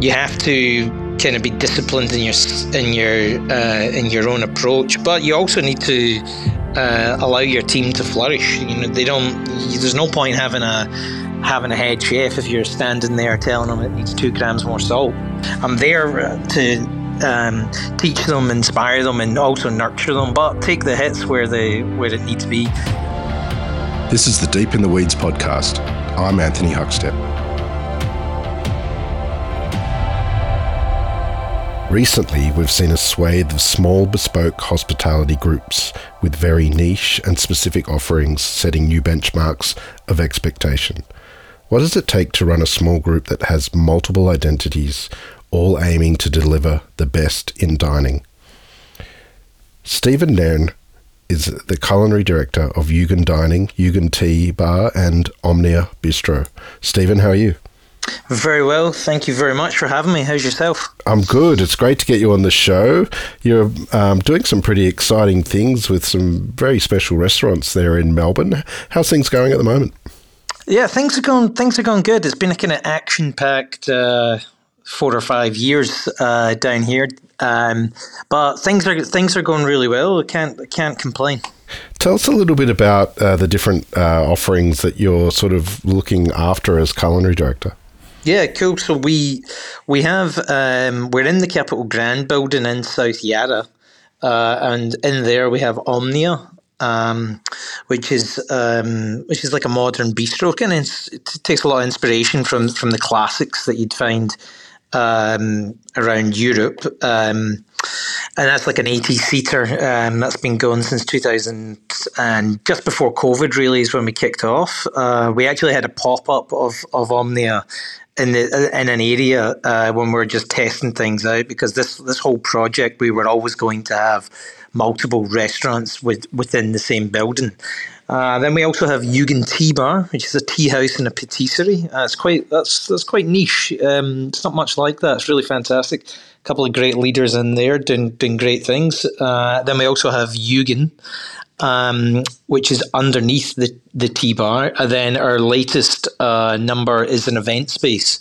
you have to kind of be disciplined in your in your uh, in your own approach, but you also need to uh, allow your team to flourish. You know, they don't. There's no point having a having a head chef if you're standing there telling them it needs two grams more salt. I'm there to um, teach them, inspire them, and also nurture them, but take the hits where they where it needs to be. This is the Deep in the Weeds podcast. I'm Anthony Huckstep. Recently, we've seen a swathe of small bespoke hospitality groups with very niche and specific offerings setting new benchmarks of expectation. What does it take to run a small group that has multiple identities, all aiming to deliver the best in dining? Stephen Nairn is the culinary director of Yugen Dining, Yugen Tea Bar, and Omnia Bistro. Stephen, how are you? Very well. Thank you very much for having me. How's yourself? I'm good. It's great to get you on the show. You're um, doing some pretty exciting things with some very special restaurants there in Melbourne. How's things going at the moment? Yeah, things are going. Things are going good. It's been a kind of action-packed uh, four or five years uh, down here, um, but things are things are going really well. I can't I can't complain. Tell us a little bit about uh, the different uh, offerings that you're sort of looking after as culinary director. Yeah, cool. So we we have um, we're in the Capitol Grand building in South Yarra, uh, and in there we have Omnia, um, which is um, which is like a modern bistro, and it takes a lot of inspiration from from the classics that you'd find um, around Europe. Um, and that's like an 80 seater um, that's been going since 2000 and just before covid really is when we kicked off uh, we actually had a pop-up of, of omnia in the in an area uh, when we are just testing things out because this this whole project we were always going to have multiple restaurants with, within the same building. Uh, then we also have Yugen Tea Bar, which is a tea house and a patisserie. Uh, it's quite that's that's quite niche. Um, it's not much like that. It's really fantastic. Couple of great leaders in there doing doing great things. Uh, then we also have Yugen, um, which is underneath the, the tea bar. And then our latest uh, number is an event space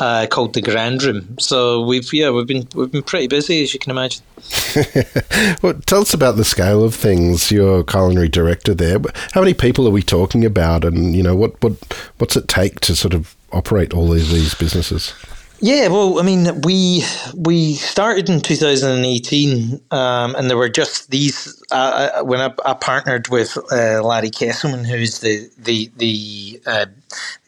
uh, called the Grand Room. So we've yeah we've been we've been pretty busy as you can imagine. well, tell us about the scale of things. You're culinary director there. How many people are we talking about, and you know what what what's it take to sort of operate all these these businesses? Yeah, well, I mean, we we started in 2018, um, and there were just these. Uh, uh, when I, I, partnered with uh, Larry Kestelman, who's the the the uh,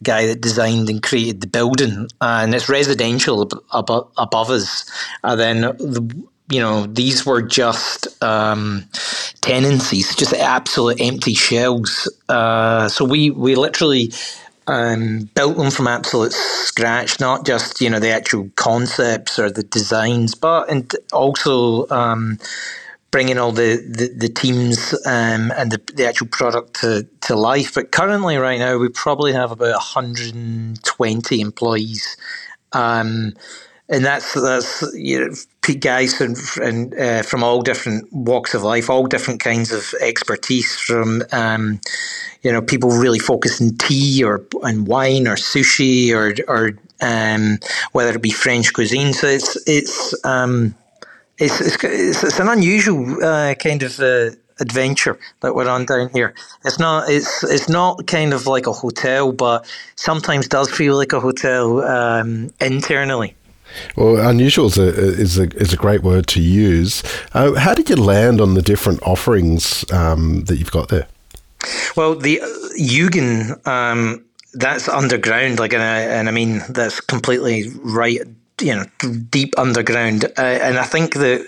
guy that designed and created the building, and it's residential above, above us. And then the, you know, these were just um, tenancies, just absolute empty shells. Uh, so we we literally um, built them from absolute scratch, not just you know the actual concepts or the designs, but and also um, bringing all the, the, the teams um, and the, the actual product to, to life. But currently, right now, we probably have about 120 employees. Um, and that's that's you know, guys and, and uh, from all different walks of life, all different kinds of expertise. From um, you know people really focused in tea or and wine or sushi or or um, whether it be French cuisine. So it's it's um, it's, it's, it's an unusual uh, kind of. Uh, adventure that we're on down here. It's not it's it's not kind of like a hotel, but sometimes does feel like a hotel um, internally. Well, unusual is a, is a, is a great word to use. Uh, how did you land on the different offerings um, that you've got there? Well, the uh, Yugen, um, that's underground, like, and I, and I mean, that's completely right, you know, deep underground. Uh, and I think that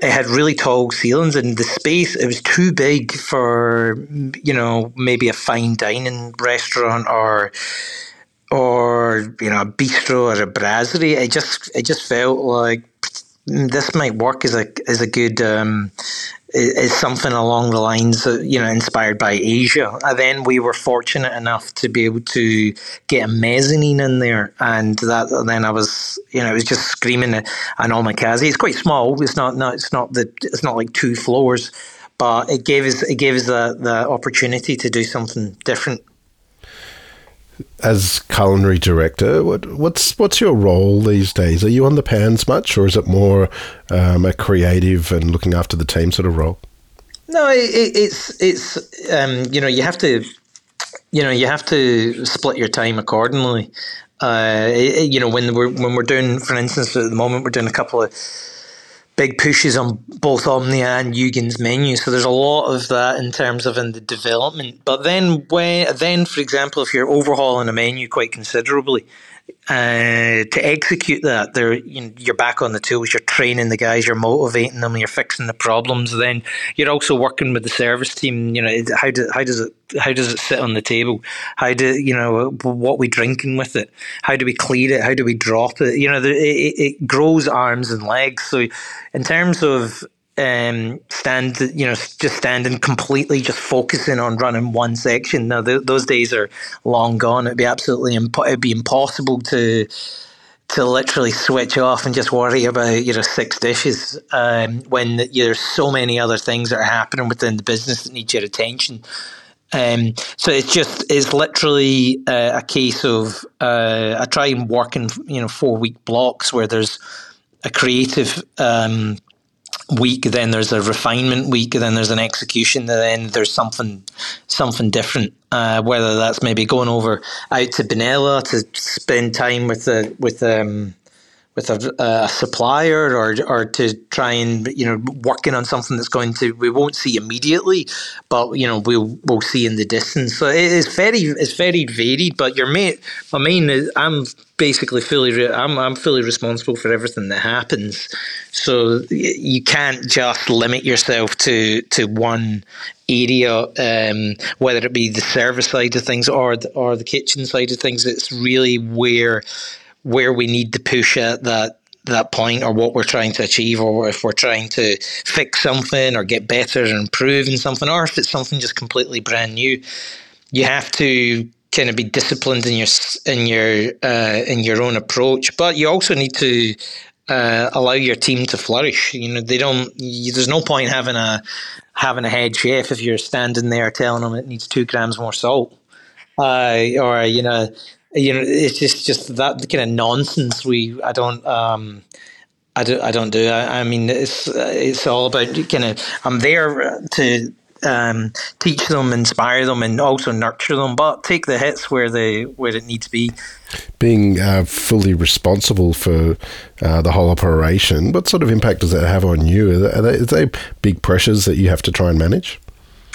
it had really tall ceilings and the space it was too big for you know maybe a fine dining restaurant or or you know a bistro or a brasserie. It just it just felt like this might work as a as a good um, is something along the lines of, you know inspired by Asia. And then we were fortunate enough to be able to get a mezzanine in there, and that and then I was you know it was just screaming an omakase. It's quite small. It's not not it's not the it's not like two floors, but it gave us it gave us the the opportunity to do something different as culinary director, what, what's what's your role these days? Are you on the pans much, or is it more um, a creative and looking after the team sort of role? No, it, it's it's um, you know you have to you know you have to split your time accordingly. Uh, it, you know when we're when we're doing, for instance, at the moment we're doing a couple of big pushes on both Omnia and Yugen's menu. So there's a lot of that in terms of in the development. But then when then for example, if you're overhauling a menu quite considerably, uh, to execute that, there you you're back on the tools. You're training the guys. You're motivating them. You're fixing the problems. Then you're also working with the service team. You know how do, how does it how does it sit on the table? How do you know what we drinking with it? How do we clean it? How do we drop it? You know, it, it grows arms and legs. So, in terms of um, stand, you know, just standing completely, just focusing on running one section. Now, th- those days are long gone. It'd be absolutely impo- it'd be impossible to to literally switch off and just worry about you know six dishes um, when there's so many other things that are happening within the business that need your attention. Um, so it's just it's literally uh, a case of uh, I try and work in you know four week blocks where there's a creative um, week, then there's a refinement week, then there's an execution, then there's something something different. Uh, whether that's maybe going over out to Benalla to spend time with the with um, with a, a, supplier or or to try and you know working on something that's going to we won't see immediately, but you know we'll we'll see in the distance. So it is very it's very varied. But your mate, main is I'm basically fully re- I'm I'm fully responsible for everything that happens. So you can't just limit yourself to to one area, um, whether it be the service side of things or the, or the kitchen side of things. It's really where where we need to push at that that point or what we're trying to achieve or if we're trying to fix something or get better and improve in something or if it's something just completely brand new. You have to kind of be disciplined in your in your uh, in your own approach but you also need to uh, allow your team to flourish. You know they don't you, there's no point having a having a head chef if you're standing there telling them it needs two grams more salt. Uh, or you know you know, it's just just that kind of nonsense. We I don't um, I don't I don't do. I, I mean, it's it's all about kind of I'm there to um, teach them, inspire them, and also nurture them, but take the hits where they where it needs to be. Being uh, fully responsible for uh, the whole operation, what sort of impact does that have on you? Are they, are they, big pressures that you have to try and manage?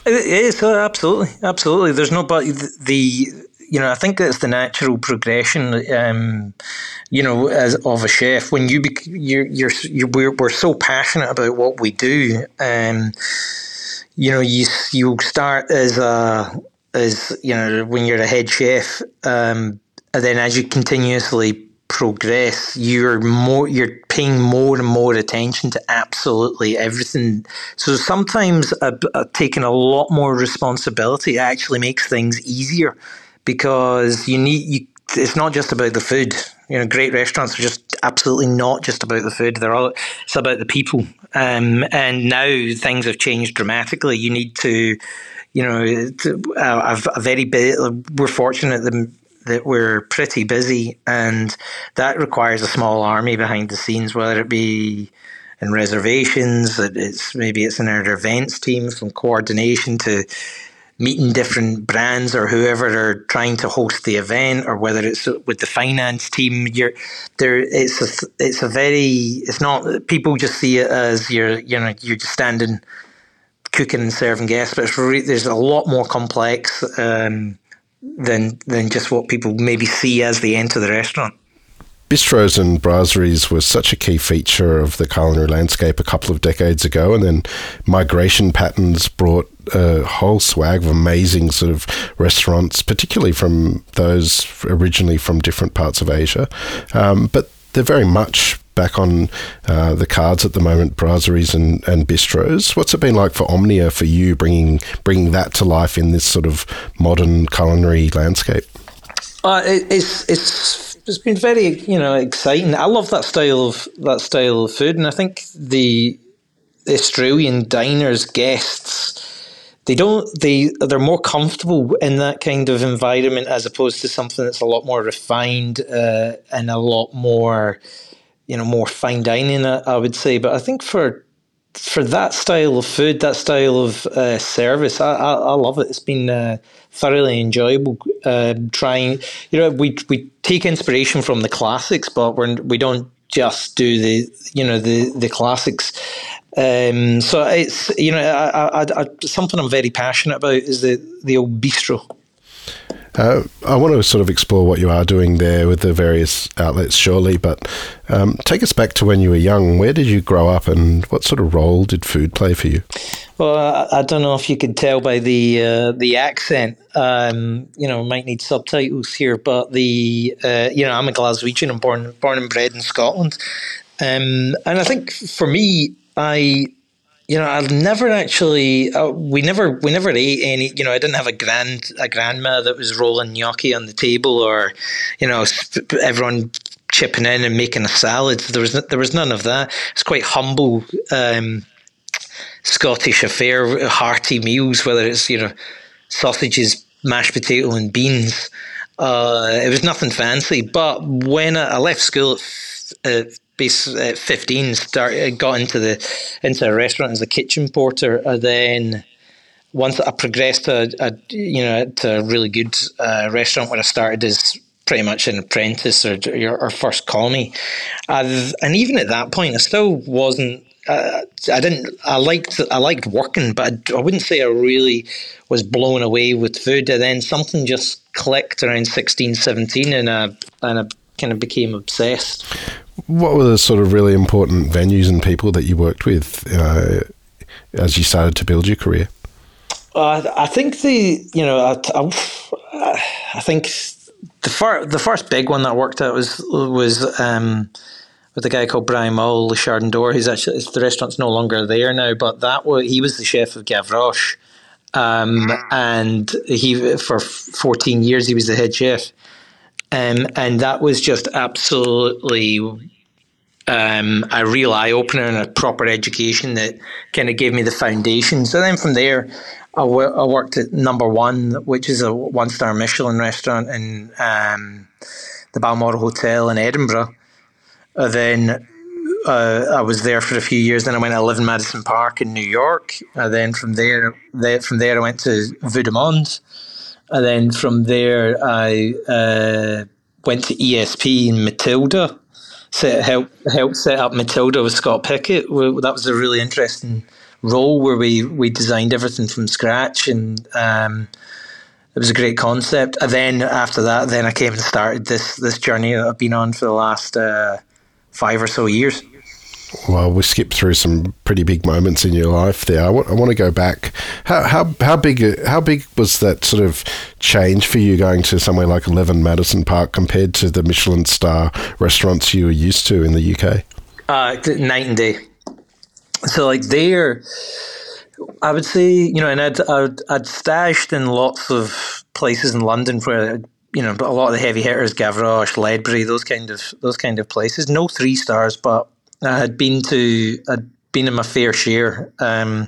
It is uh, absolutely, absolutely. There's no but the you know, I think it's the natural progression, um, you know, as of a chef. When you bec- you're, you're, you're we're, we're so passionate about what we do, um, you know, you you start as a as you know when you're a head chef, um, and then as you continuously progress, you're more you're paying more and more attention to absolutely everything. So sometimes taking a lot more responsibility actually makes things easier because you need you. It's not just about the food. You know, great restaurants are just absolutely not just about the food. They're all it's about the people. Um, and now things have changed dramatically. You need to, you know, to, uh, a, very. We're fortunate that that we're pretty busy, and that requires a small army behind the scenes, whether it be in reservations, it's maybe it's in our events team from coordination to meeting different brands or whoever are trying to host the event, or whether it's with the finance team. You're there. It's a it's a very it's not people just see it as you're you know you're just standing cooking and serving guests, but really, there's a lot more complex um, than than just what people maybe see as they enter the restaurant. Bistros and brasseries were such a key feature of the culinary landscape a couple of decades ago, and then migration patterns brought a whole swag of amazing sort of restaurants, particularly from those originally from different parts of Asia. Um, but they're very much back on uh, the cards at the moment, brasseries and, and bistros. What's it been like for Omnia for you, bringing bringing that to life in this sort of modern culinary landscape? Uh, it, it's it's it's been very you know exciting. I love that style of that style of food, and I think the Australian diners guests they don't they they're more comfortable in that kind of environment as opposed to something that's a lot more refined uh, and a lot more you know more fine dining I, would say but I think for for that style of food that style of uh, service I, I, I, love it it's been uh, thoroughly enjoyable um, trying you know we we take inspiration from the classics but we're, we don't just do the you know the the classics um, so it's you know I, something I'm very passionate about is the the old bistro. Uh, I want to sort of explore what you are doing there with the various outlets, surely, but um, take us back to when you were young. Where did you grow up, and what sort of role did food play for you? Well, I, I don't know if you could tell by the uh, the accent. Um, you know, might need subtitles here, but the uh, you know I'm a Glaswegian. I'm born born and bred in Scotland, um, and I think for me, I you know, I've never actually. Uh, we never, we never ate any. You know, I didn't have a grand, a grandma that was rolling gnocchi on the table, or, you know, everyone chipping in and making a salad. There was, there was none of that. It's quite humble um, Scottish affair, hearty meals. Whether it's you know, sausages, mashed potato, and beans. Uh, it was nothing fancy. But when I, I left school at, base at 15 started got into the into a restaurant as a kitchen porter and then once I progressed to a, you know to a really good uh, restaurant where I started as pretty much an apprentice or or first call me and even at that point I still wasn't uh, I didn't I liked I liked working but I, I wouldn't say I really was blown away with food. And then something just clicked around 16 17 and I, and I kind of became obsessed what were the sort of really important venues and people that you worked with uh, as you started to build your career? Uh, I think the you know I, I, I think the first the first big one that I worked at was was um, with a guy called Brian Maule, Le Chardon d'Or. He's actually the restaurant's no longer there now, but that was he was the chef of Gavroche, um, and he for fourteen years he was the head chef. Um, and that was just absolutely um, a real eye opener and a proper education that kind of gave me the foundation. So then from there, I, w- I worked at Number One, which is a one star Michelin restaurant in um, the Balmoral Hotel in Edinburgh. And then uh, I was there for a few years. Then I went to live in Madison Park in New York. And then from there, there from there I went to Vue de Monde and then from there I uh, went to ESP in Matilda. Set, help helped set up Matilda with Scott Pickett. That was a really interesting role where we we designed everything from scratch and. Um, it was a great concept. And then after that, then I came and started this this journey that I've been on for the last uh, five or so years. Well, we skipped through some pretty big moments in your life there. I, want to go back. How, how, how big how big was that sort of change for you going to somewhere like Eleven Madison Park compared to the Michelin star restaurants you were used to in the UK? Uh, night and day. So like there, I would say you know, and I'd, I'd I'd stashed in lots of places in London where you know a lot of the heavy hitters, Gavroche, Ledbury, those kind of those kind of places. No three stars, but I had been to, I'd been in my fair share. Um,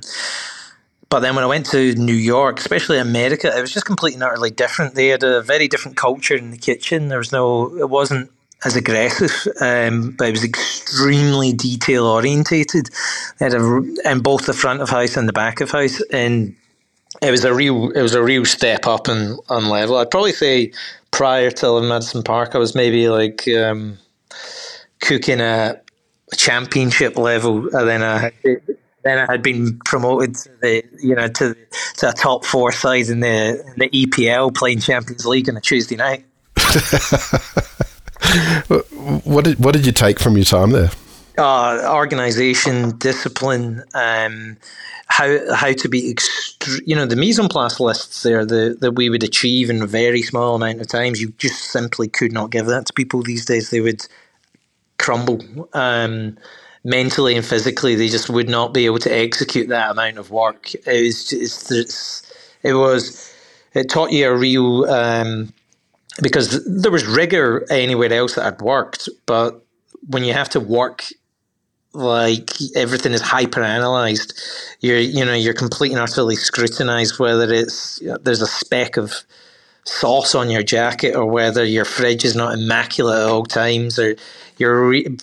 but then when I went to New York, especially America, it was just completely and utterly different. They had a very different culture in the kitchen. There was no, it wasn't as aggressive, um, but it was extremely detail orientated. They had a, in both the front of house and the back of house, and it was a real, it was a real step up and on level. I'd probably say prior to living in Madison Park, I was maybe like um, cooking at championship level, and then I then I had been promoted to the you know to to a top four side in the in the EPL playing Champions League on a Tuesday night. what did what did you take from your time there? Uh, organization, discipline, um, how how to be ext- you know the mise en place lists there the, that we would achieve in a very small amount of times. You just simply could not give that to people these days. They would crumble um, mentally and physically. They just would not be able to execute that amount of work. It was it's, it was it taught you a real um, because there was rigor anywhere else that I'd worked, but when you have to work like everything is hyper analyzed. You're you know you're completely and utterly scrutinized whether it's there's a speck of sauce on your jacket or whether your fridge is not immaculate at all times or you're re-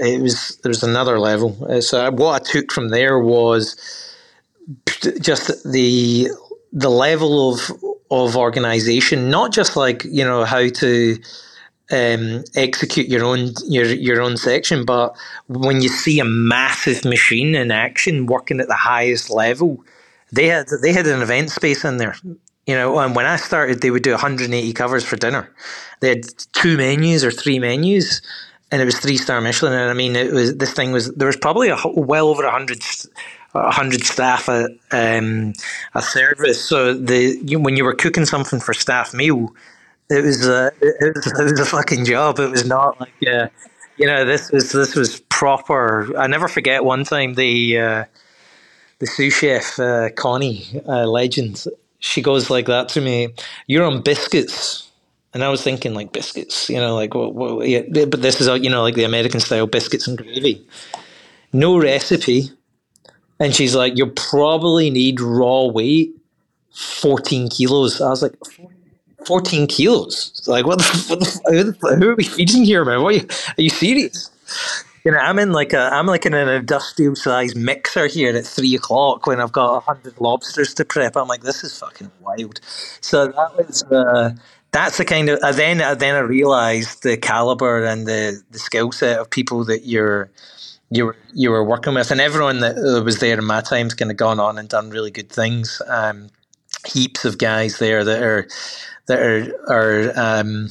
it was there's another level. Uh, so what I took from there was just the the level of of organization, not just like you know how to um, execute your own your your own section, but when you see a massive machine in action working at the highest level, they had they had an event space in there. You know, and when I started, they would do 180 covers for dinner. They had two menus or three menus, and it was three star Michelin. And I mean, it was this thing was there was probably a well over a hundred. 100 staff at um, a service. So the you, when you were cooking something for staff meal, it was a it was, it was a fucking job. It was not like uh, you know this was this was proper. I never forget one time the uh, the sous chef uh, Connie uh, legend. She goes like that to me. You're on biscuits. And I was thinking like biscuits, you know, like well, yeah, but this is you know like the American style biscuits and gravy. No recipe, and she's like, "You'll probably need raw weight, fourteen kilos." I was like, 14 kilos. Like, what the, what the, who are we feeding here, man? What are you, are you serious? You know, I'm in like a, I'm like in an industrial sized mixer here at three o'clock when I've got a hundred lobsters to prep. I'm like, this is fucking wild. So that was, uh, that's the kind of, I then, I then I realized the caliber and the, the skill set of people that you're, you were you were working with, and everyone that was there in my time's kind of gone on and done really good things. Um, heaps of guys there that are that are are um,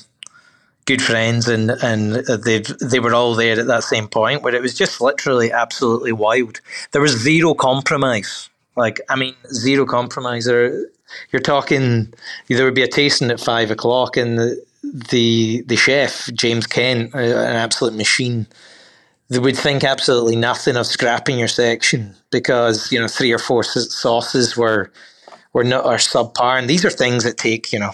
good friends, and and they they were all there at that same point where it was just literally absolutely wild. There was zero compromise. Like I mean, zero compromise. There, you're talking. There would be a tasting at five o'clock, and the the the chef James Kent, an absolute machine they would think absolutely nothing of scrapping your section because you know three or four sauces were were not are subpar, and these are things that take you know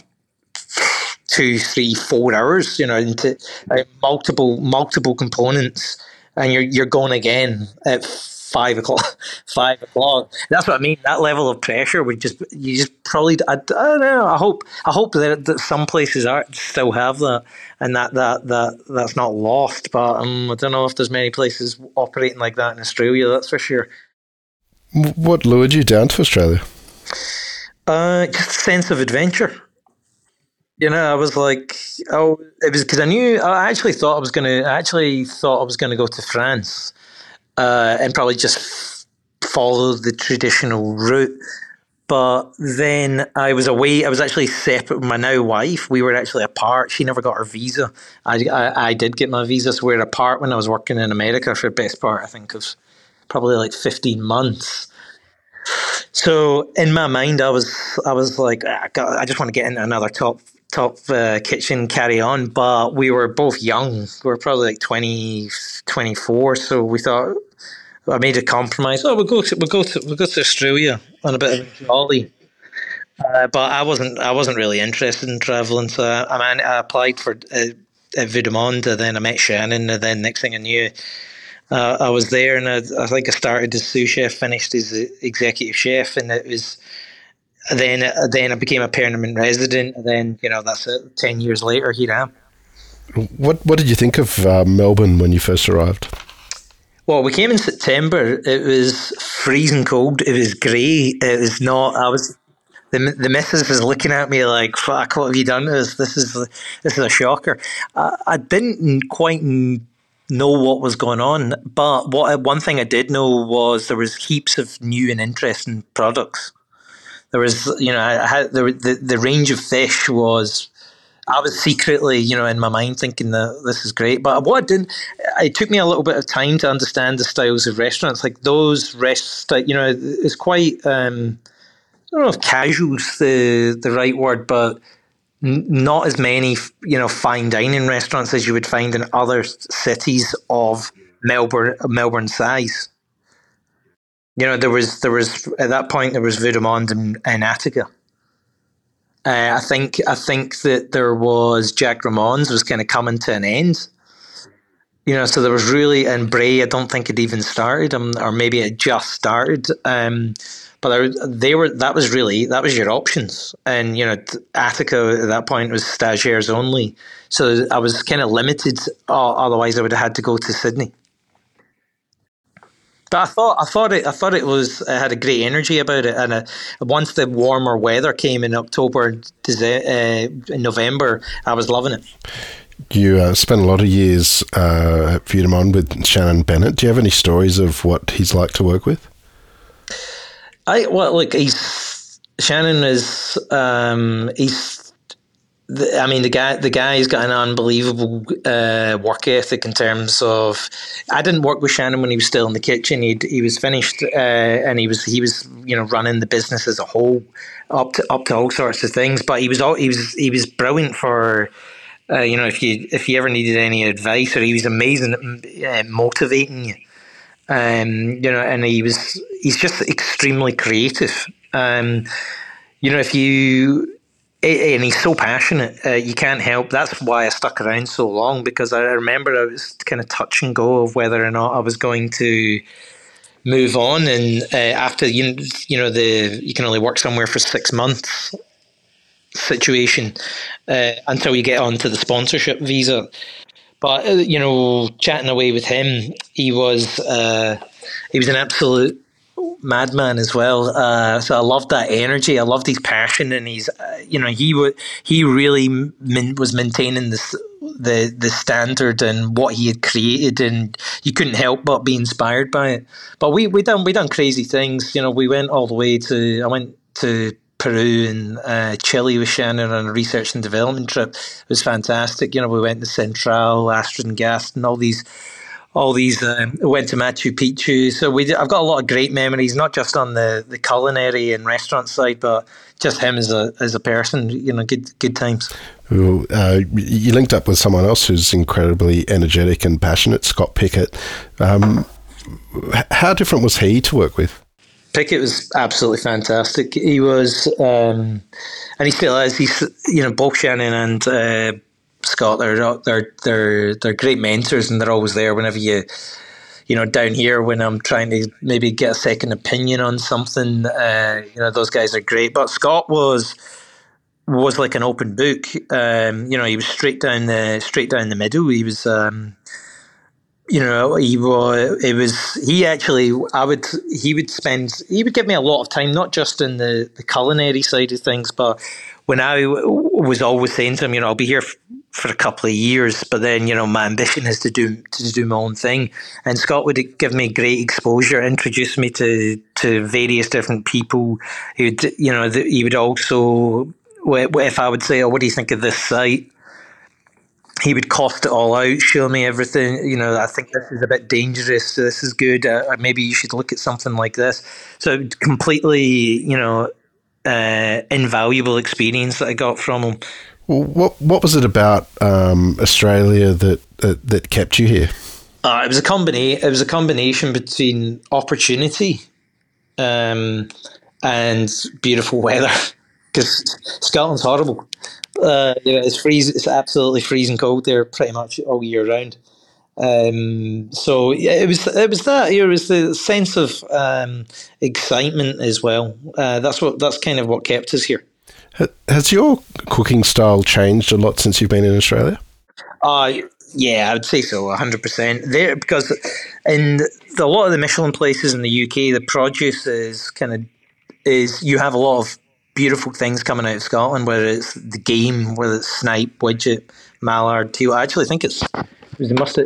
two, three, four hours, you know, into uh, multiple multiple components, and you're you're going again at five o'clock. Five o'clock. That's what I mean. That level of pressure would just you just probably. I, I don't know. I hope I hope that, that some places are still have that, and that that that that's not lost. But um, I don't know if there's many places operating like that in Australia. That's for sure. What lured you down to Australia? Uh, just a sense of adventure. You know, I was like, oh, it was because I knew. I actually thought I was gonna. I actually thought I was gonna go to France uh, and probably just follow the traditional route. But then I was away. I was actually separate with my now wife. We were actually apart. She never got her visa. I, I, I did get my visa, so we were apart when I was working in America for the best part, I think, of probably like 15 months. So in my mind, I was I was like, ah, I just want to get into another top top uh, kitchen carry on. But we were both young. We were probably like 20, 24. So we thought I made a compromise. Oh, we'll go to we'll go to we'll go to Australia on a bit of a jolly. Uh, but I wasn't I wasn't really interested in traveling, so I, I, I applied for uh, at and then I met Shannon, and then next thing I knew, uh, I was there, and I, I, think I started as sous chef, finished as executive chef, and it was then then I became a permanent resident, and then you know that's it. Ten years later, here I am. What what did you think of uh, Melbourne when you first arrived? Well, we came in September. It was freezing cold. It was grey. It was not. I was. The, the missus was looking at me like, "Fuck! What have you done? This this is this is a shocker." I, I didn't quite know what was going on, but what one thing I did know was there was heaps of new and interesting products. There was, you know, I had the the, range of fish was I was secretly, you know, in my mind thinking that this is great. But what I did, it took me a little bit of time to understand the styles of restaurants. Like those rest, you know, it's quite. Um, I don't know if casual is the the right word, but n- not as many, you know, fine dining restaurants as you would find in other cities of Melbourne Melbourne size. You know, there was there was at that point there was Vue de Monde and, and Attica uh, I think I think that there was Jacques Reymond's was kind of coming to an end. you know, so there was really and Brae. I don't think it even started, um, or maybe it just started. Um, but they were that was really that was your options, and you know, Attica at that point was stagiaires only, so I was kind of limited. Otherwise, I would have had to go to Sydney. But I thought I thought it I thought it was it had a great energy about it, and uh, once the warmer weather came in October, uh, November, I was loving it. You uh, spent a lot of years uh, at Vue de Monde with Shannon Bennett. Do you have any stories of what he's like to work with? I well, look, he's Shannon is um, he's the, I mean, the guy the guy's got an unbelievable uh, work ethic in terms of. I didn't work with Shannon when he was still in the kitchen. He he was finished, uh, and he was he was you know running the business as a whole, up to up to all sorts of things. But he was all he was he was brilliant for. Uh, you know, if you if you ever needed any advice, or he was amazing at motivating you. Um, you know, and he was he's just extremely creative. Um, you know, if you and he's so passionate. Uh, you can't help. That's why I stuck around so long because I remember I was kind of touch and go of whether or not I was going to move on. And uh, after you, you know, the you can only work somewhere for six months situation uh, until you get onto the sponsorship visa. But uh, you know, chatting away with him, he was uh, he was an absolute madman as well. Uh, so I loved that energy. I loved his passion, and he's, uh, you know, he would he really min- was maintaining this the the standard and what he had created, and you couldn't help but be inspired by it. But we we done we done crazy things. You know, we went all the way to I went to Peru and uh, Chile with Shannon on a research and development trip. It was fantastic. You know, we went to Central, Astrid y Gastón, and all these all these um, went to Machu Picchu. So we I've got a lot of great memories, not just on the, the culinary and restaurant side, but just him as a as a person. You know, good good times. Well, uh, you linked up with someone else who's incredibly energetic and passionate, Scott Pickett. Um, how different was he to work with? Pickett was absolutely fantastic. He was, um, and he still is. He's you know both Shannon and. Uh, Scott. They're they're they're they're great mentors, and they're always there whenever you. You know, down here when I'm trying to maybe get a second opinion on something, uh, you know, those guys are great. But Scott was was like an open book. Um, you know, he was straight down the straight down the middle. He was, um, you know, he was. It was he actually. I would. He would spend. He would give me a lot of time, not just in the the culinary side of things, but when I was always saying to him, you know, I'll be here for a couple of years, but then you know my ambition is to do to do my own thing. And Scott would give me great exposure, introduce me to to various different people. He would, you know, he would also, if I would say, "Oh, what do you think of this site?" He would cost it all out, show me everything. You know, I think this is a bit dangerous. This is good. Uh, maybe you should look at something like this. So completely, you know, uh, invaluable experience that I got from him. What what was it about um, Australia that, that, kept you here? Uh, it was a combination. It was a combination between opportunity um, and beautiful weather. Because Scotland's horrible. Uh, you know, it's freeze. It's absolutely freezing cold there, pretty much all year round. Um, so yeah, it was it was that. It was the sense of um, excitement as well. Uh, that's what that's kind of what kept us here. Has your cooking style changed a lot since you've been in Australia? Uh, yeah, I would say so, 100%. There, because in the, a lot of the Michelin places in the UK, the produce is kind of, is you have a lot of beautiful things coming out of Scotland, whether it's the game, whether it's snipe, widgeon, mallard, teal. I actually think it's it must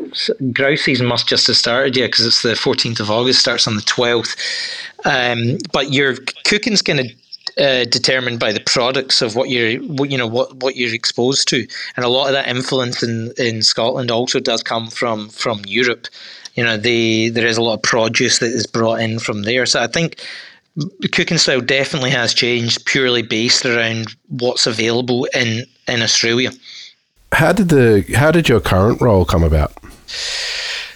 grouse season must just have started, yeah, because it's the 14th of August, starts on the 12th. Um, but your cooking's going to uh, determined by the products of what you're, you know, what, what you're exposed to, and a lot of that influence in, in Scotland also does come from from Europe. You know, the there is a lot of produce that is brought in from there. So I think the cooking style definitely has changed purely based around what's available in in Australia. How did the how did your current role come about?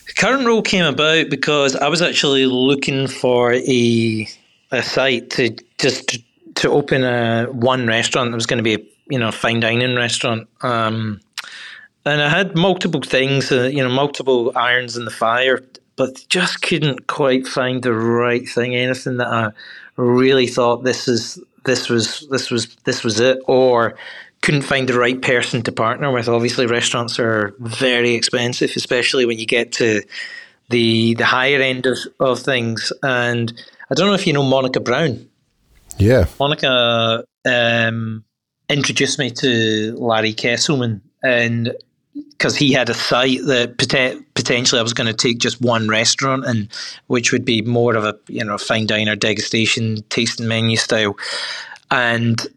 The current role came about because I was actually looking for a a site to just to open a one restaurant that was going to be a you know fine dining restaurant. Um, and I had multiple things, uh, you know, multiple irons in the fire, but just couldn't quite find the right thing. Anything that I really thought this is this was this was this was it, or couldn't find the right person to partner with. Obviously, restaurants are very expensive, especially when you get to the the higher end of, of things. And I don't know if you know Monica Brown. Yeah, Monica um, introduced me to Larry Kestelman, and because he had a site that potentially I was going to take just one restaurant and which would be more of a you know fine diner degustation tasting menu style, and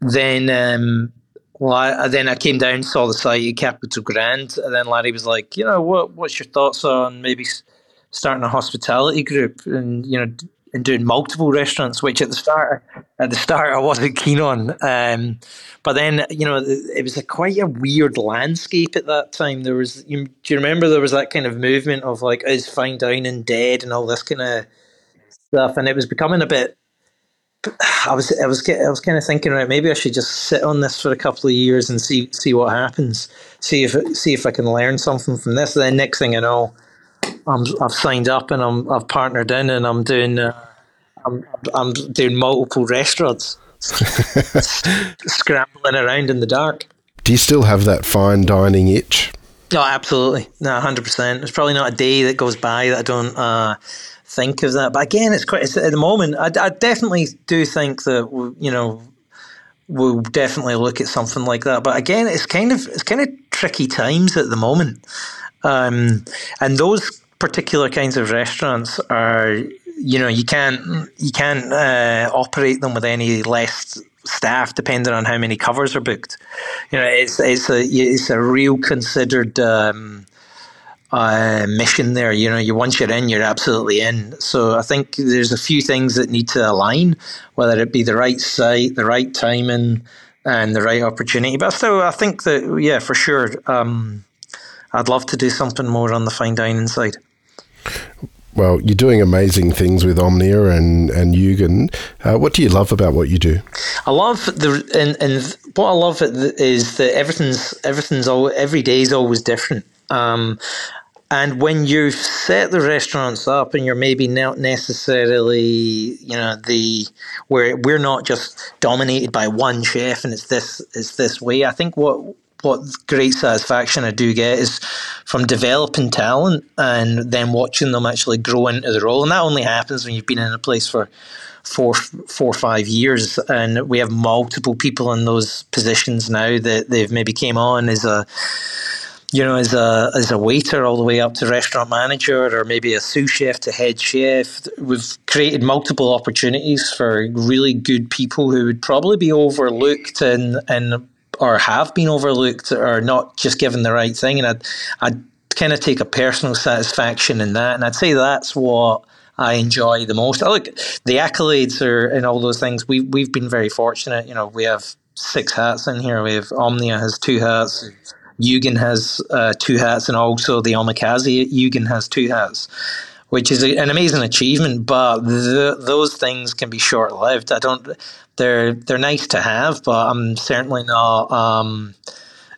then um, well, then I came down, saw the site at Capitol Grand, and then Larry was like, you know, what what's your thoughts on maybe starting a hospitality group? And you know and doing multiple restaurants, which at the start at the start I wasn't keen on. Um, but then you know it was a quite a weird landscape at that time. There was you, do you remember there was that kind of movement of like is fine dining and dead and all this kind of stuff, and it was becoming a bit. I was I was I was kind of thinking right maybe I should just sit on this for a couple of years and see see what happens see if see if I can learn something from this. And then next thing I know, I'm I've signed up and I'm I've partnered in and I'm doing uh, I'm I'm doing multiple restaurants, scrambling around in the dark. Do you still have that fine dining itch? Oh, absolutely. No, hundred percent. There's probably not a day that goes by that I don't uh, think of that. But again, it's quite it's, at the moment. I, I definitely do think that you know we'll definitely look at something like that. But again, it's kind of it's kind of tricky times at the moment, um, and those particular kinds of restaurants are you know you can't you can't uh, operate them with any less staff depending on how many covers are booked. You know, it's it's a it's a real considered um, uh, mission there. You know, you once you're in, you're absolutely in. So I think there's a few things that need to align, whether it be the right site, the right timing, and the right opportunity. But still, I think that yeah, for sure, um, I'd love to do something more on the fine dining side well, you're doing amazing things with Omnia and and Yugen. Uh, what do you love about what you do? I love the and, and what I love is that everything's everything's all every day is always different. Um, and when you've set the restaurants up, and you're maybe not necessarily, you know, the where we're not just dominated by one chef and it's this it's this way. I think what what great satisfaction I do get is from developing talent and then watching them actually grow into the role. And that only happens when you've been in a place for four, four five years. And we have multiple people in those positions now that they've maybe came on as a you know, as a as a waiter all the way up to restaurant manager or maybe a sous chef to head chef. We've created multiple opportunities for really good people who would probably be overlooked in in or have been overlooked or not just given the right thing. And I'd, I'd kind of take a personal satisfaction in that. And I'd say that's what I enjoy the most. I look, the accolades are and all those things. We we've been very fortunate. You know, we have six hats in here. We have Omnia has two hats. Yugen has uh, two hats, and also the Omakase Yugen has two hats, which is an amazing achievement. But the, those things can be short lived. I don't they're they're nice to have, but I'm certainly not um,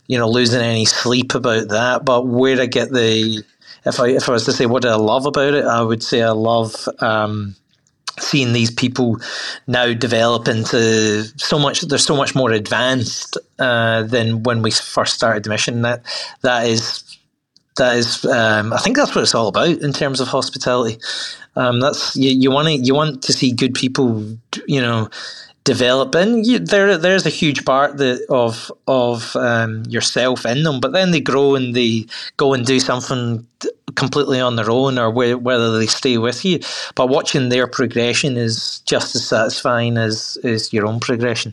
you know losing any sleep about that. But where I get the if I if I was to say what do I love about it, I would say I love um, seeing these people now develop into so much. They're so much more advanced uh, than when we first started the mission. That that is that is um, I think that's what it's all about in terms of hospitality. Um, that's you, you want to you want to see good people, you know, develop and you, there there's a huge part that, of of um, yourself in them but then they grow and they go and do something completely on their own or where, whether they stay with you but watching their progression is just as satisfying as, as your own progression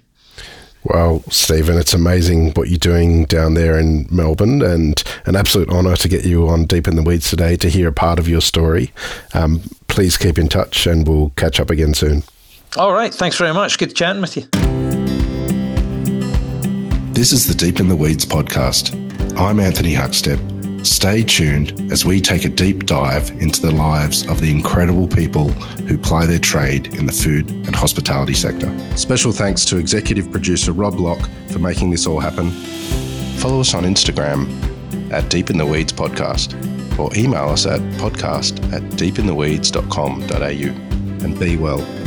well, Stephen, it's amazing what you're doing down there in Melbourne, and an absolute honour to get you on Deep in the Weeds today to hear a part of your story. Um, please keep in touch, and we'll catch up again soon. All right. Thanks very much. Good chatting with you. This is the Deep in the Weeds podcast. I'm Anthony Huckstep. Stay tuned as we take a deep dive into the lives of the incredible people who ply their trade in the food and hospitality sector. Special thanks to executive producer Rob Locke for making this all happen. Follow us on Instagram at Deep in the Weeds Podcast or email us at podcast at deepintheweeds.com.au. And be well.